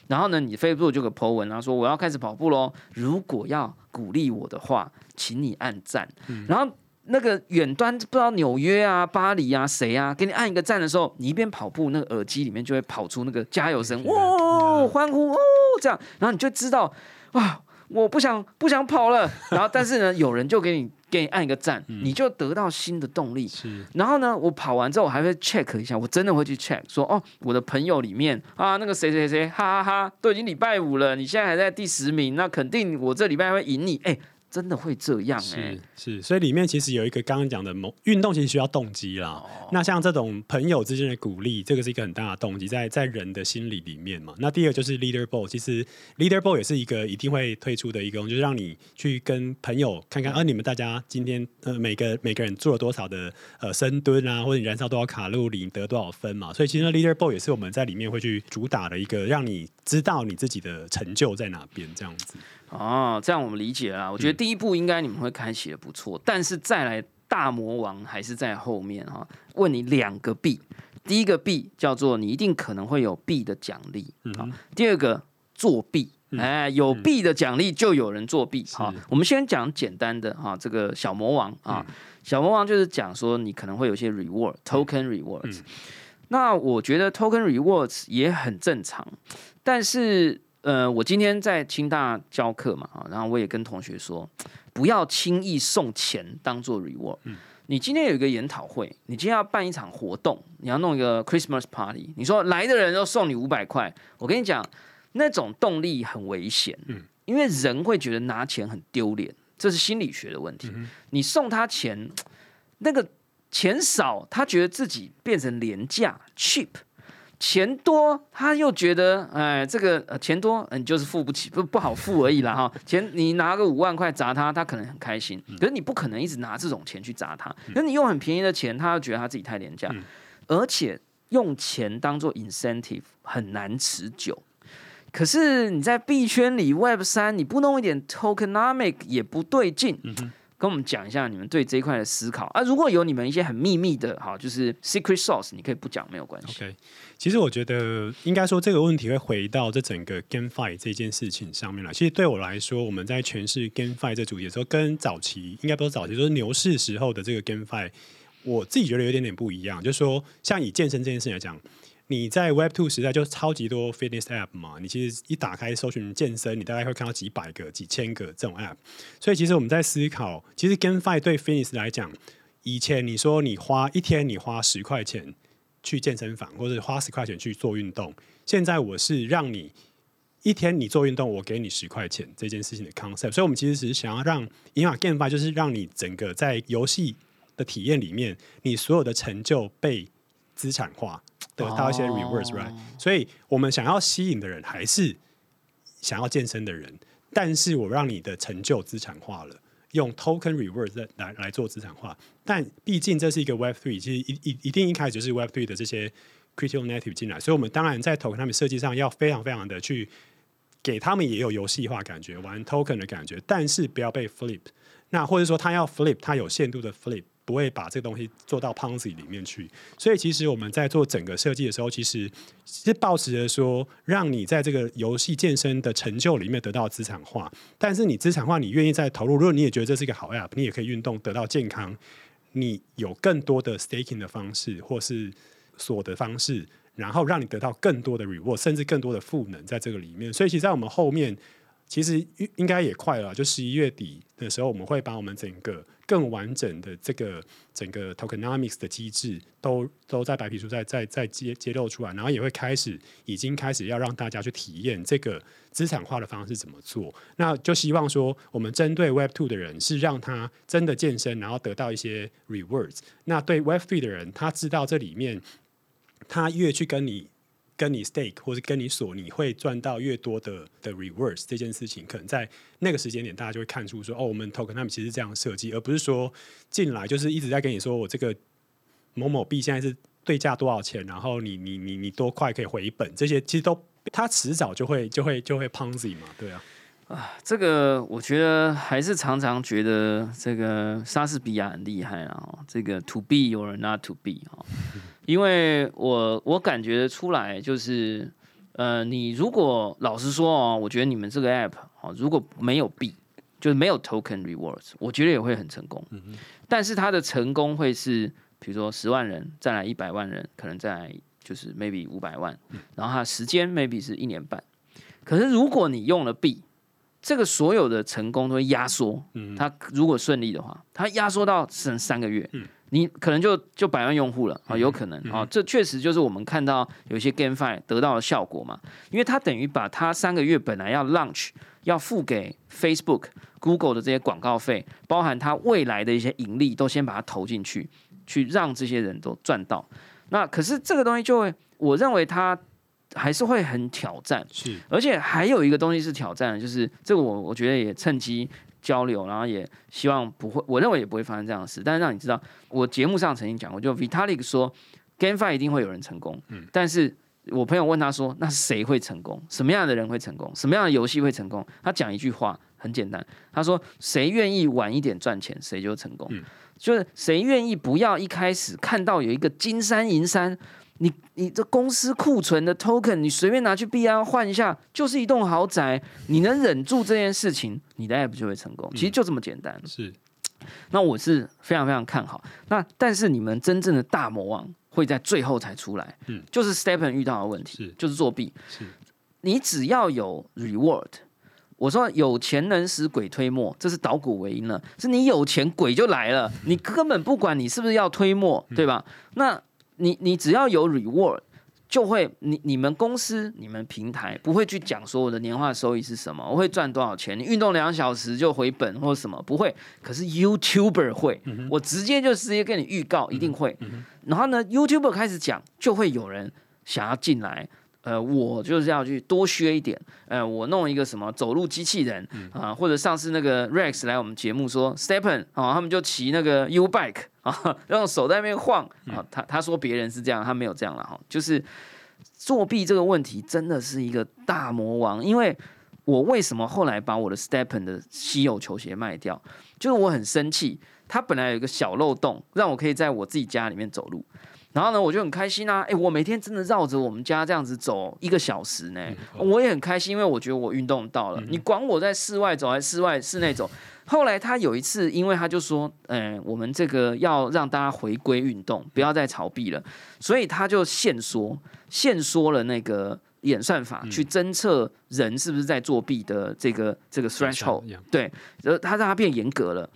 然后呢，你 Facebook 就给 po 文，然后说我要开始跑步喽。如果要鼓励我的话，请你按赞，然后。那个远端不知道纽约啊、巴黎啊、谁啊，给你按一个赞的时候，你一边跑步，那个耳机里面就会跑出那个加油声，哇，欢呼哦，这样，然后你就知道，哇，我不想不想跑了。然后但是呢，有人就给你给你按一个赞，你就得到新的动力。
是。
然后呢，我跑完之后，我还会 check 一下，我真的会去 check 说，哦，我的朋友里面啊，那个谁谁谁，哈哈哈，都已经礼拜五了，你现在还在第十名，那肯定我这礼拜会赢你，哎。真的会这样哎，
是是，所以里面其实有一个刚刚讲的某运动，其实需要动机啦。那像这种朋友之间的鼓励，这个是一个很大的动机，在在人的心理里面嘛。那第二就是 leader ball，其实 leader ball 也是一个一定会推出的一个，就是让你去跟朋友看看，啊，你们大家今天呃每个每个人做了多少的呃深蹲啊，或者你燃烧多少卡路里，得多少分嘛。所以其实 leader ball 也是我们在里面会去主打的一个，让你知道你自己的成就在哪边这样子。
哦，这样我们理解了。我觉得第一步应该你们会开启的不错，但是再来大魔王还是在后面哈。问你两个币，第一个币叫做你一定可能会有币的奖励啊。第二个作弊，哎，有币的奖励就有人作弊。好，我们先讲简单的哈，这个小魔王啊，小魔王就是讲说你可能会有些 reward token rewards。那我觉得 token rewards 也很正常，但是。呃，我今天在清大教课嘛，啊，然后我也跟同学说，不要轻易送钱当做 reward。嗯你今天有一个研讨会，你今天要办一场活动，你要弄一个 Christmas party，你说来的人都送你五百块，我跟你讲，那种动力很危险，嗯，因为人会觉得拿钱很丢脸，这是心理学的问题。你送他钱，那个钱少，他觉得自己变成廉价 cheap。钱多，他又觉得，哎，这个呃钱多，嗯，就是付不起，不不好付而已啦哈。钱你拿个五万块砸他，他可能很开心，可是你不可能一直拿这种钱去砸他。那你用很便宜的钱，他又觉得他自己太廉价，而且用钱当做 incentive 很难持久。可是你在币圈里 Web 三，你不弄一点 tokenomic 也不对劲。跟我们讲一下你们对这一块的思考啊！如果有你们一些很秘密的，哈，就是 secret source，你可以不讲没有关系。
OK，其实我觉得应该说这个问题会回到这整个 GameFi 这件事情上面来。其实对我来说，我们在诠释 GameFi 这主题的时候，跟早期应该不是早期，就是牛市时候的这个 GameFi，我自己觉得有点点不一样。就是说，像以健身这件事情来讲。你在 Web Two 时代就超级多 fitness app 嘛，你其实一打开搜寻健身，你大概会看到几百个、几千个这种 app。所以其实我们在思考，其实 GameFi 对 fitness 来讲，以前你说你花一天你花十块钱去健身房，或者花十块钱去做运动，现在我是让你一天你做运动，我给你十块钱这件事情的 concept。所以我们其实只是想要让，因为 GameFi 就是让你整个在游戏。的体验里面，你所有的成就被资产化，得到一些 rewards，right？、所以我们想要吸引的人还是想要健身的人，但是我让你的成就资产化了。用 token rewards 来来来做资产化，但毕竟这是一个 Web three，其实一一一定一开始就是 Web three 的这些 critical native 进来，所以我们当然在 token 他们设计上要非常非常的去给他们也有游戏化感觉，玩 token 的感觉，但是不要被 flip。那或者说他要 flip，他有限度的 flip，不会把这个东西做到 Ponzi 里面去。所以其实我们在做整个设计的时候，其实是抱持着说，让你在这个游戏健身的成就里面得到资产化，但是你资产化，你愿意再投入，如果你也觉得这是一个好 app，你也可以运动得到健康，你有更多的 staking 的方式或是锁的方式，然后让你得到更多的 reward，甚至更多的赋能在这个里面。所以其实，在我们后面。其实应该也快了，就十一月底的时候，我们会把我们整个更完整的这个整个 tokenomics 的机制都都在白皮书在在在揭揭露出来，然后也会开始已经开始要让大家去体验这个资产化的方式怎么做。那就希望说，我们针对 Web Two 的人是让他真的健身，然后得到一些 rewards。那对 Web Three 的人，他知道这里面他越去跟你。跟你 stake 或者跟你锁，你会赚到越多的的 rewards 这件事情，可能在那个时间点，大家就会看出说，哦，我们 token 他们其实这样设计，而不是说进来就是一直在跟你说，我这个某某币现在是对价多少钱，然后你你你你多快可以回本，这些其实都它迟早就会就会就会 ponzi 嘛，对啊。
啊，这个我觉得还是常常觉得这个莎士比亚很厉害啊，这个 to be or not to be 啊，因为我我感觉得出来，就是呃，你如果老实说哦，我觉得你们这个 app 啊，如果没有币，就是没有 token rewards，我觉得也会很成功。嗯但是它的成功会是，比如说十万人再来一百万人，可能再来就是 maybe 五百万，然后它时间 maybe 是一年半。可是如果你用了币，这个所有的成功都会压缩，它如果顺利的话，它压缩到剩三个月，你可能就就百万用户了啊，有可能啊，这确实就是我们看到有些 GameFi 得到的效果嘛，因为它等于把它三个月本来要 launch 要付给 Facebook、Google 的这些广告费，包含它未来的一些盈利，都先把它投进去，去让这些人都赚到。那可是这个东西就会，我认为它。还是会很挑战，
是，
而且还有一个东西是挑战的，就是这个我我觉得也趁机交流，然后也希望不会，我认为也不会发生这样的事。但是让你知道，我节目上曾经讲过，就 Vitalik 说，GameFi 一定会有人成功，嗯，但是我朋友问他说，那谁会成功？什么样的人会成功？什么样的游戏会成功？他讲一句话很简单，他说，谁愿意晚一点赚钱，谁就成功，就是谁愿意不要一开始看到有一个金山银山。你你这公司库存的 token，你随便拿去币安换一下，就是一栋豪宅。你能忍住这件事情，你的 app 就会成功。其实就这么简单。
是。
那我是非常非常看好。那但是你们真正的大魔王会在最后才出来。嗯。就是 Stephen 遇到的问题，就是作弊。
是。
你只要有 reward，我说有钱能使鬼推磨，这是捣鼓为因了。是你有钱，鬼就来了。你根本不管你是不是要推磨，对吧？那。你你只要有 reward，就会你你们公司你们平台不会去讲说我的年化收益是什么，我会赚多少钱？你运动两小时就回本或者什么不会？可是 YouTuber 会，我直接就直接跟你预告一定会。然后呢，YouTuber 开始讲，就会有人想要进来。呃，我就是要去多削一点。呃，我弄一个什么走路机器人啊，或者上次那个 Rex 来我们节目说 Stephen 啊，他们就骑那个 U bike 啊，用手在那边晃啊。他他说别人是这样，他没有这样了哈。就是作弊这个问题真的是一个大魔王。因为我为什么后来把我的 Stephen 的稀有球鞋卖掉？就是我很生气，他本来有一个小漏洞，让我可以在我自己家里面走路。然后呢，我就很开心啊！哎，我每天真的绕着我们家这样子走一个小时呢，我也很开心，因为我觉得我运动到了。你管我在室外走还是室外室内走？后来他有一次，因为他就说，嗯，我们这个要让大家回归运动，不要再逃避了，所以他就限缩限缩了那个演算法，去侦测人是不是在作弊的这个这个 threshold，对，然后他让他变严格了。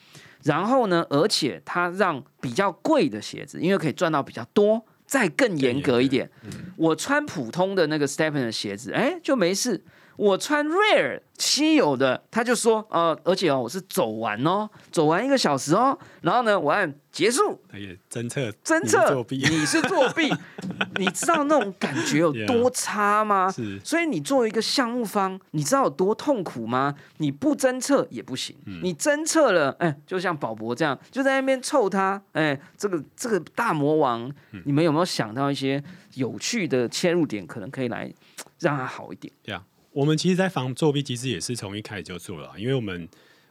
然后呢？而且他让比较贵的鞋子，因为可以赚到比较多，再更严格一点。我穿普通的那个 Stephen 的鞋子，哎，就没事。我穿 rare 稀有的，他就说，呃，而且哦，我是走完哦，走完一个小时哦，然后呢，我按结束。
他也侦测你
侦测
作弊，
你是作弊，你知道那种感觉有多差吗？
是。
所以你作为一个项目方，你知道有多痛苦吗？你不侦测也不行，
嗯。
你侦测了，哎，就像宝博这样，就在那边凑他，哎，这个这个大魔王，
嗯。
你们有没有想到一些有趣的切入点，可能可以来让他好一点？
呀我们其实，在防作弊机制也是从一开始就做了啊，因为我们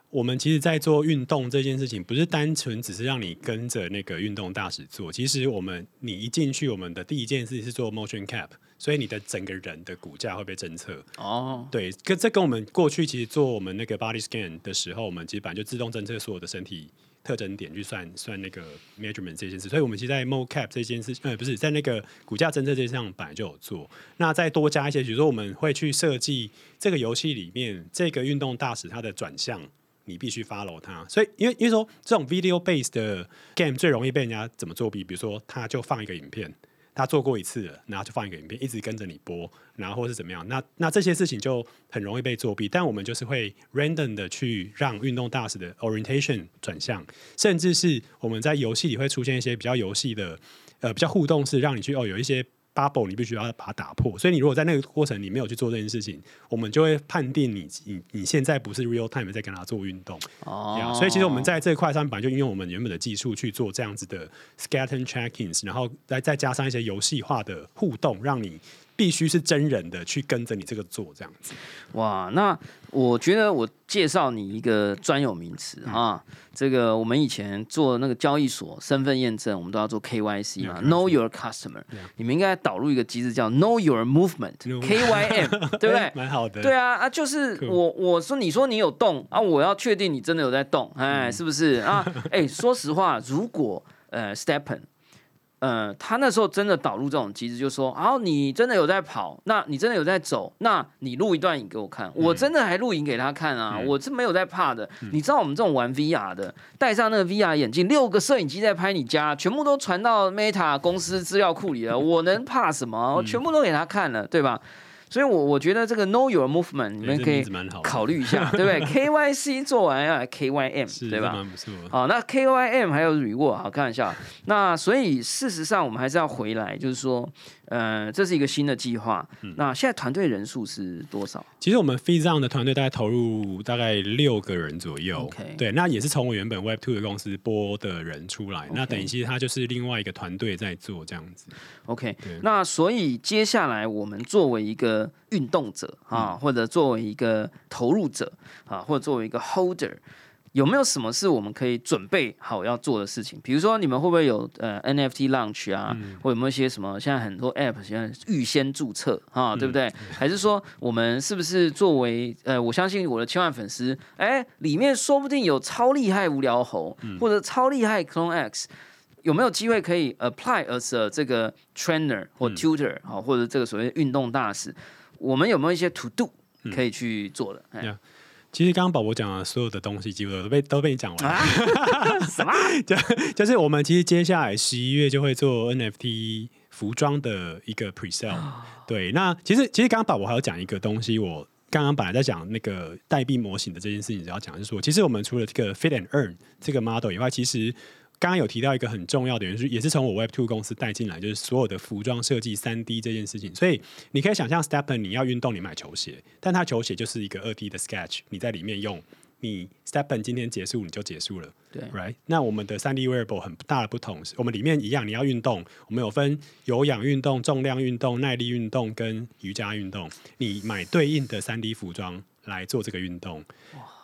我们其实，在做运动这件事情，不是单纯只是让你跟着那个运动大使做。其实我们你一进去，我们的第一件事是做 motion cap，所以你的整个人的骨架会被侦测。
哦，
对，跟这跟我们过去其实做我们那个 body scan 的时候，我们其实本来就自动侦测所有的身体特征点去算算那个 measurement 这件事，所以我们其实，在 mo cap 这件事，呃，不是在那个股价侦测这件事上本来就有做。那再多加一些，比如说我们会去设计这个游戏里面这个运动大使他的转向。你必须 follow 他，所以因为因为说这种 video base 的 game 最容易被人家怎么作弊，比如说他就放一个影片，他做过一次了，然后就放一个影片，一直跟着你播，然后或是怎么样，那那这些事情就很容易被作弊。但我们就是会 random 的去让运动大使的 orientation 转向，甚至是我们在游戏里会出现一些比较游戏的呃比较互动式，让你去哦有一些 bubble 你必须要把它打破。所以你如果在那个过程你没有去做这件事情，我们就会判定你你你现在不是 real time 在跟他做运动。
哦
所以其实我们在这一块上本来就运用我们原本的技术去做这样子的 scattering checkings，然后再再加上一些游戏化的互动，让你必须是真人的去跟着你这个做这样子。
哇，那我觉得我介绍你一个专有名词
嗯
啊，这个我们以前做那个交易所身份验证，我们都要做 KYC 嘛，Know Your Customer，你们应该导入一个机制叫 Know Your Movement，KYM，对不对？
蛮好的。
对啊，啊，就是我我说你说你有动啊，我要确定你真的有在动，哎，
嗯
是不是啊？哎，说实话，如果呃 Stepen。呃，他那时候真的导入这种机制，就说，然后你真的有在跑，那你真的有在走，那你录一段影给我看，我真的还录影给他看啊，
嗯
我是没有在怕的。你知道我们这种玩 VR 的，戴上那个 VR 眼镜，六个摄影机在拍你家，全部都传到 Meta 公司资料库里了，我能怕什么？我全部都给他看了，对吧？所以我，我觉得这个 Know Your Movement 你们可以考虑一下，对不对？KYC 做完要来 KYM，对吧？好，那 KYM 还有 reward，好看一下。那所以事实上，我们还是要回来，就是说，呃，这是一个新的计划。
嗯。
那现在团队人数是多少？
其实我们 f e e z o n 的团队大概投入大概六个人左右。
OK
对，那也是从我原本 Web Two 的公司拨的人出来。那等于其实他就是另外一个团队在做这样子。
OK，那所以接下来我们作为一个运动者啊，或者作为一个投入者啊，或者作为一个 holder，有没有什么是我们可以准备好要做的事情？比如说，你们会不会有呃 NFT launch 啊，或有没有一些什么？现在很多 app 现在预先注册啊，对不对？还是说我们是不是作为呃，我相信我的千万粉丝，哎，里面说不定有超厉害无聊猴，或者超厉害 Clone X。有没有机会可以 apply as a 这个 trainer 或 tutor 好、或者这个所谓运动大使？我们有没有一些 to do 可以去做的？
其实刚刚宝宝讲的所有的东西，几乎都被都被你讲完了。
啊，什么？
就就是我们其实接下来十一月就会做 NFT 服装的一个 pre sale。对，那其实其实刚刚宝宝还要讲一个东西，我刚刚本来在讲那个代币模型的这件事情，只要讲是说，其实我们除了这个 fit and earn 这个 model 以外，其实刚刚有提到一个很重要的元素，也是从我 Web Two 公司带进来，就是所有的服装设计三 D 这件事情。所以你可以想象 Stepen 你要运动，你买球鞋，但它球鞋就是一个二 D 的 sketch，你在里面用。你 Stepen 今天结束你就结束了，
对
，right？那我们的三 D wearable 很大的不同是，我们里面一样，你要运动，我们有分有氧运动、重量运动、耐力运动跟瑜伽运动，你买对应的三 D 服装来做这个运动。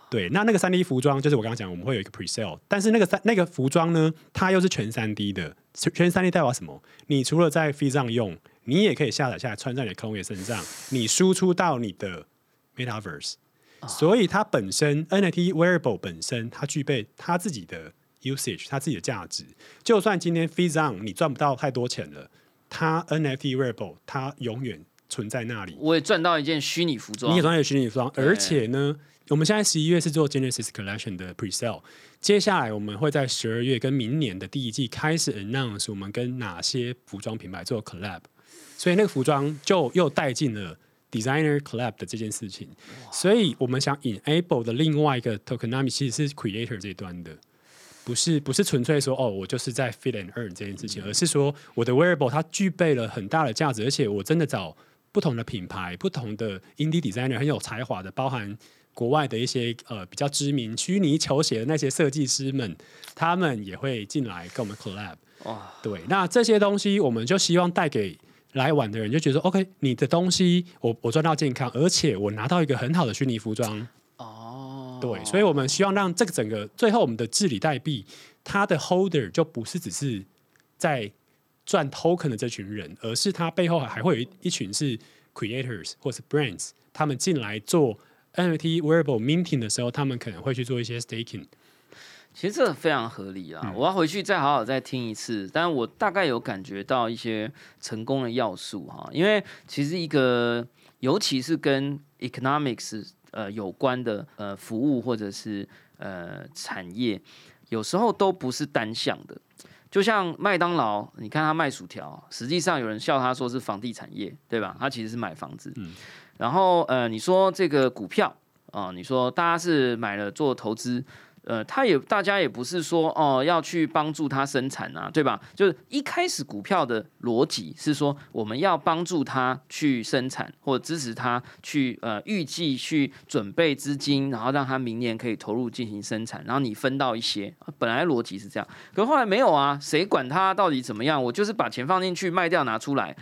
对，那那个三 D 服装就是我刚刚讲，我们会有一个 pre sale，但是那个三那个服装呢，它又是全三 D 的，全三 D 代表什么？你除了在 f e 上用，你也可以下载下来穿在你的 n 身上，你输出到你的 Metaverse，、所以它本身 NFT wearable 本身它具备它自己的 usage，它自己的价值。就算今天 f e on 你赚不到太多钱了，它 NFT wearable 它永远存在那里。
我也赚到一件虚拟服装，
你也赚到虚拟服装，而且呢，我们现在十一月是做 Genesis Collection 的 Pre Sale，接下来我们会在十二月跟明年的第一季开始 announce 我们跟哪些服装品牌做 collab，所以那个服装就又带进了 designer collab 的这件事情，所以我们想 enable 的另外一个 tokenomics 其实是 creator 这一端的。不是不是纯粹说哦，我就是在 fit and earn 这件事情，而是说我的 wearable 它具备了很大的价值，而且我真的找不同的品牌、不同的 indie designer 很有才华的，包含国外的一些呃比较知名虚拟球鞋的那些设计师们，他们也会进来跟我们 collab。
哇，
对，那这些东西我们就希望带给来玩的人，就觉得 OK，你的东西我我赚到健康，而且我拿到一个很好的虚拟服装。
哦，
对，所以我们希望让这个整个最后我们的治理代币，它的 holder 就不是只是在赚 token 的这群人，而是它背后还会有一一群是 creators 或是 brands，他们进来做 NFT wearable minting 的时候，他们可能会去做一些 staking。
其实这个非常合理啊！我要回去再好好再听一次，但是我大概有感觉到一些成功的要素哈，因为其实一个尤其是跟 economics 呃有关的呃服务或者是呃产业，有时候都不是单向的。就像麦当劳，你看他卖薯条，实际上有人笑他说是房地产业，对吧？他其实是买房子。然后呃，你说这个股票啊、你说大家是买了做投资，呃，他也大家也不是说哦要去帮助他生产啊，对吧？就是一开始股票的逻辑是说我们要帮助他去生产，或者支持他去呃预计去准备资金，然后让他明年可以投入进行生产，然后你分到一些，本来逻辑是这样，可后来没有啊，谁管他到底怎么样？我就是把钱放进去卖掉拿出来。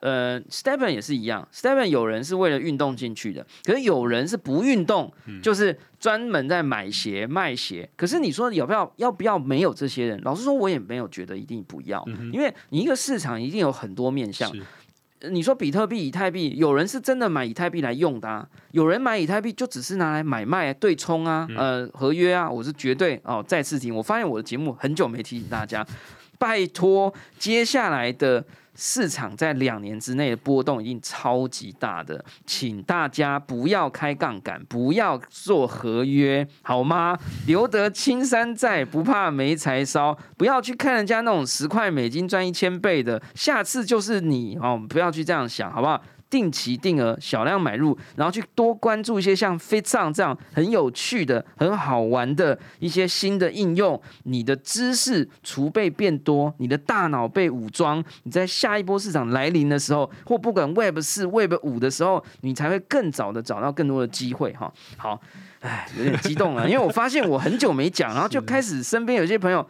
呃 s t e p e n 也是一样 s t e p e n 有人是为了运动进去的，可是有人是不运动，就是专门在买鞋卖鞋。可是你说有不要要不要没有这些人？老实说，我也没有觉得一定不要，因为你一个市场一定有很多面向。你说比特币、以太币，有人是真的买以太币来用的、啊，有人买以太币就只是拿来买卖、对冲啊，呃，合约啊，我是绝对哦。再次提，我发现我的节目很久没提醒大家，拜托，接下来的市场在两年之内的波动已经超级大的，请大家不要开杠杆，不要做合约，好吗？留得青山在，不怕没柴烧。不要去看人家那种十块美金赚一千倍的，下次就是你哦！不要去这样想，好不好？定期定额小量买入，然后去多关注一些像 Fit 上这样很有趣的、很好玩的一些新的应用。你的知识储备变多，你的大脑被武装，你在下一波市场来临的时候，或不管 Web 四、Web 五的时候，你才会更早的找到更多的机会哈。好，哎，有点激动了，因为我发现我很久没讲，然后就开始身边有些朋友。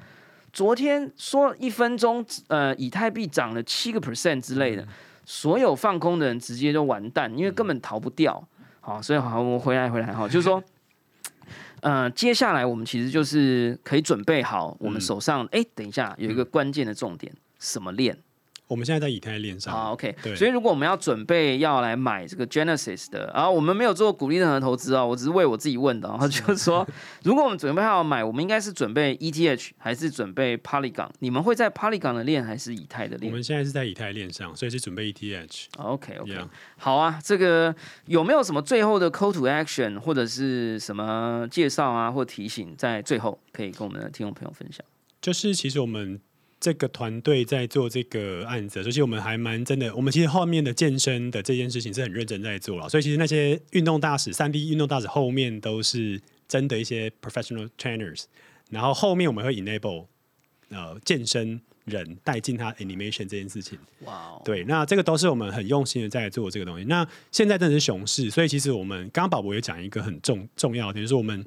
昨天说一分钟，呃，以太币涨了七个 percent 之类的，所有放空的人直接就完蛋，因为根本逃不掉。好，所以好，我们回来回来哈，就是说，呃，接下来我们其实就是可以准备好我们手上，哎、等一下有一个关键的重点，什么链？
我们现在在以太链上，
好，OK。
对
所以如果我们要准备要来买这个 Genesis 的，然后我们没有做鼓励任何投资啊，我只是为我自己问的啊，就是说，如果我们准备要买，我们应该是准备 ETH 还是准备 Polygon？你们会在 Polygon 的链还是以太的链
我们现在是在以太链上，所以是准备 ETH。
？OK OK，好啊，这个有没有什么最后的 call to action 或者是什么介绍啊或提醒，在最后可以跟我们的听众朋友分享？
就是其实我们这个团队在做这个案子，而且我们还蛮真的，我们其实后面的健身的这件事情是很认真在做了，所以其实那些运动大使、三 D 运动大使后面都是真的一些 professional trainers，然后后面我们会 enable 呃健身人带进他 animation 这件事情。
哇哦，
对，那这个都是我们很用心的在做这个东西。那现在真的是熊市，所以其实我们刚刚宝宝也讲一个很重重要的，就是我们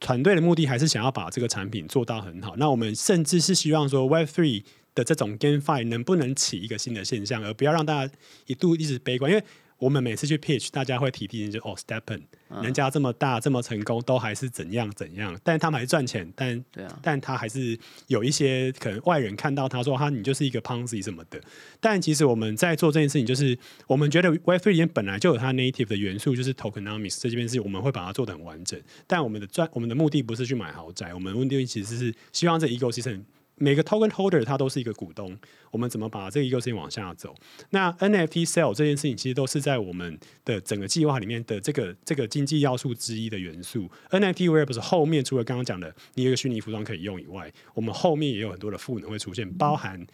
团队的目的还是想要把这个产品做到很好。那我们甚至是希望说 Web Three 的这种 GameFi 能不能起一个新的现象，而不要让大家一度一直悲观，因为。我们每次去 pitch，大家会提提就哦，Stepen，人家这么大这么成功，都还是怎样怎样，但他们还是赚钱，但
对啊，
但他还是有一些可能外人看到他说他你就是一个 Ponzi 什么的，但其实我们在做这件事情，就是我们觉得 Web 3里面本来就有它 native 的元素，就是 tokenomics 这边是我们会把它做的很完整，但我们的赚我们的目的不是去买豪宅，我们的目的其实是希望这 ecosystem 每个 token holder 它都是一个股东，我们怎么把这个 ecosystem 往下走？那 NFT sale 这件事情其实都是在我们的整个计划里面的这个这个经济要素之一的元素。NFT wearables 后面除了刚刚讲的你有一个虚拟服装可以用以外，我们后面也有很多的赋能会出现，包含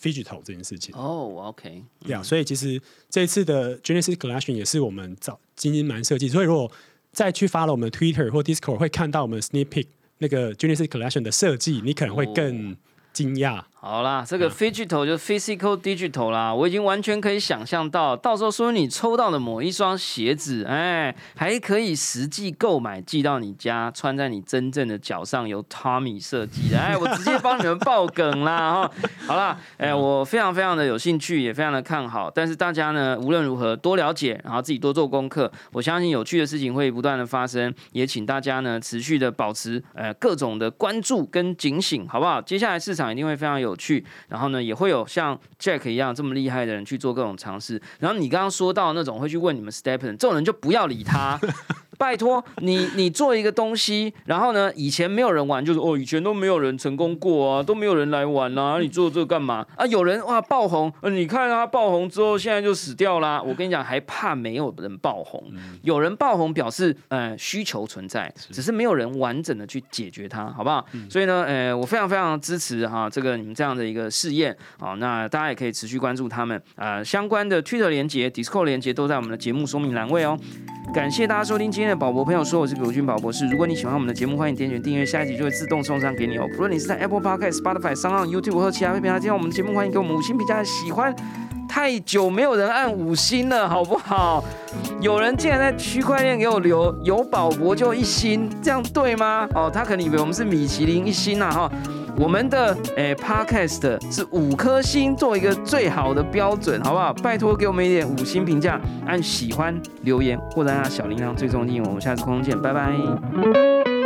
Digital 这件事情。
哦，OK，
对啊，所以其实这一次的 Genesis Collection 也是我们早精英蛮设计。所以如果再去发了我们的 Twitter 或 Discord，会看到我们 Sneak Peek 那个 Genesis Collection 的设计，你可能会更惊讶。
好啦，这个 digital 就是 physical digital 啦，我已经完全可以想象到，到时候说你抽到的某一双鞋子，哎，还可以实际购买寄到你家，穿在你真正的脚上，由 Tommy 设计的，哎，我直接帮你们爆梗啦 哈。好啦，哎，我非常非常的有兴趣，也非常的看好，但是大家呢，无论如何多了解，然后自己多做功课，我相信有趣的事情会不断的发生，也请大家呢持续的保持呃各种的关注跟警醒，好不好？接下来市场一定会非常有有趣，然后呢，也会有像 Jack 一样这么厉害的人去做各种尝试。然后你刚刚说到那种会去问你们 Stephen 这种人，就不要理他。拜托你，你做一个东西，然后呢，以前没有人玩，就是哦，以前都没有人成功过啊，都没有人来玩啊，你做这个干嘛啊？有人哇爆红，呃，你看他爆红之后，现在就死掉啦。我跟你讲，还怕没有人爆红？有人爆红表示，呃，需求存在，只是没有人完整的去解决它，好不好？所以呢，呃，我非常非常支持哈，这个你们这样的一个试验，好，那大家也可以持续关注他们，呃，相关的 Twitter 连接、Discord 连接都在我们的节目说明栏位哦。感谢大家收听今天的宝博朋友说，我是刘军宝博士。如果你喜欢我们的节目，欢迎点选订阅，下一集就会自动送上给你哦。不论你是在 Apple Podcast、Spotify、上岸 YouTube 或其他平台听到我们的节目，欢迎给我们五星评价。喜欢太久没有人按五星了，好不好？有人竟然在区块链给我留有宝博就一星，这样对吗？哦，他可能以为我们是米其林一星啊哈。我们的诶 Podcast 是五颗星，做一个最好的标准，好不好？拜托给我们一点五星评价，按喜欢留言或者按小铃铛最终订阅。我们下次空中见，拜拜。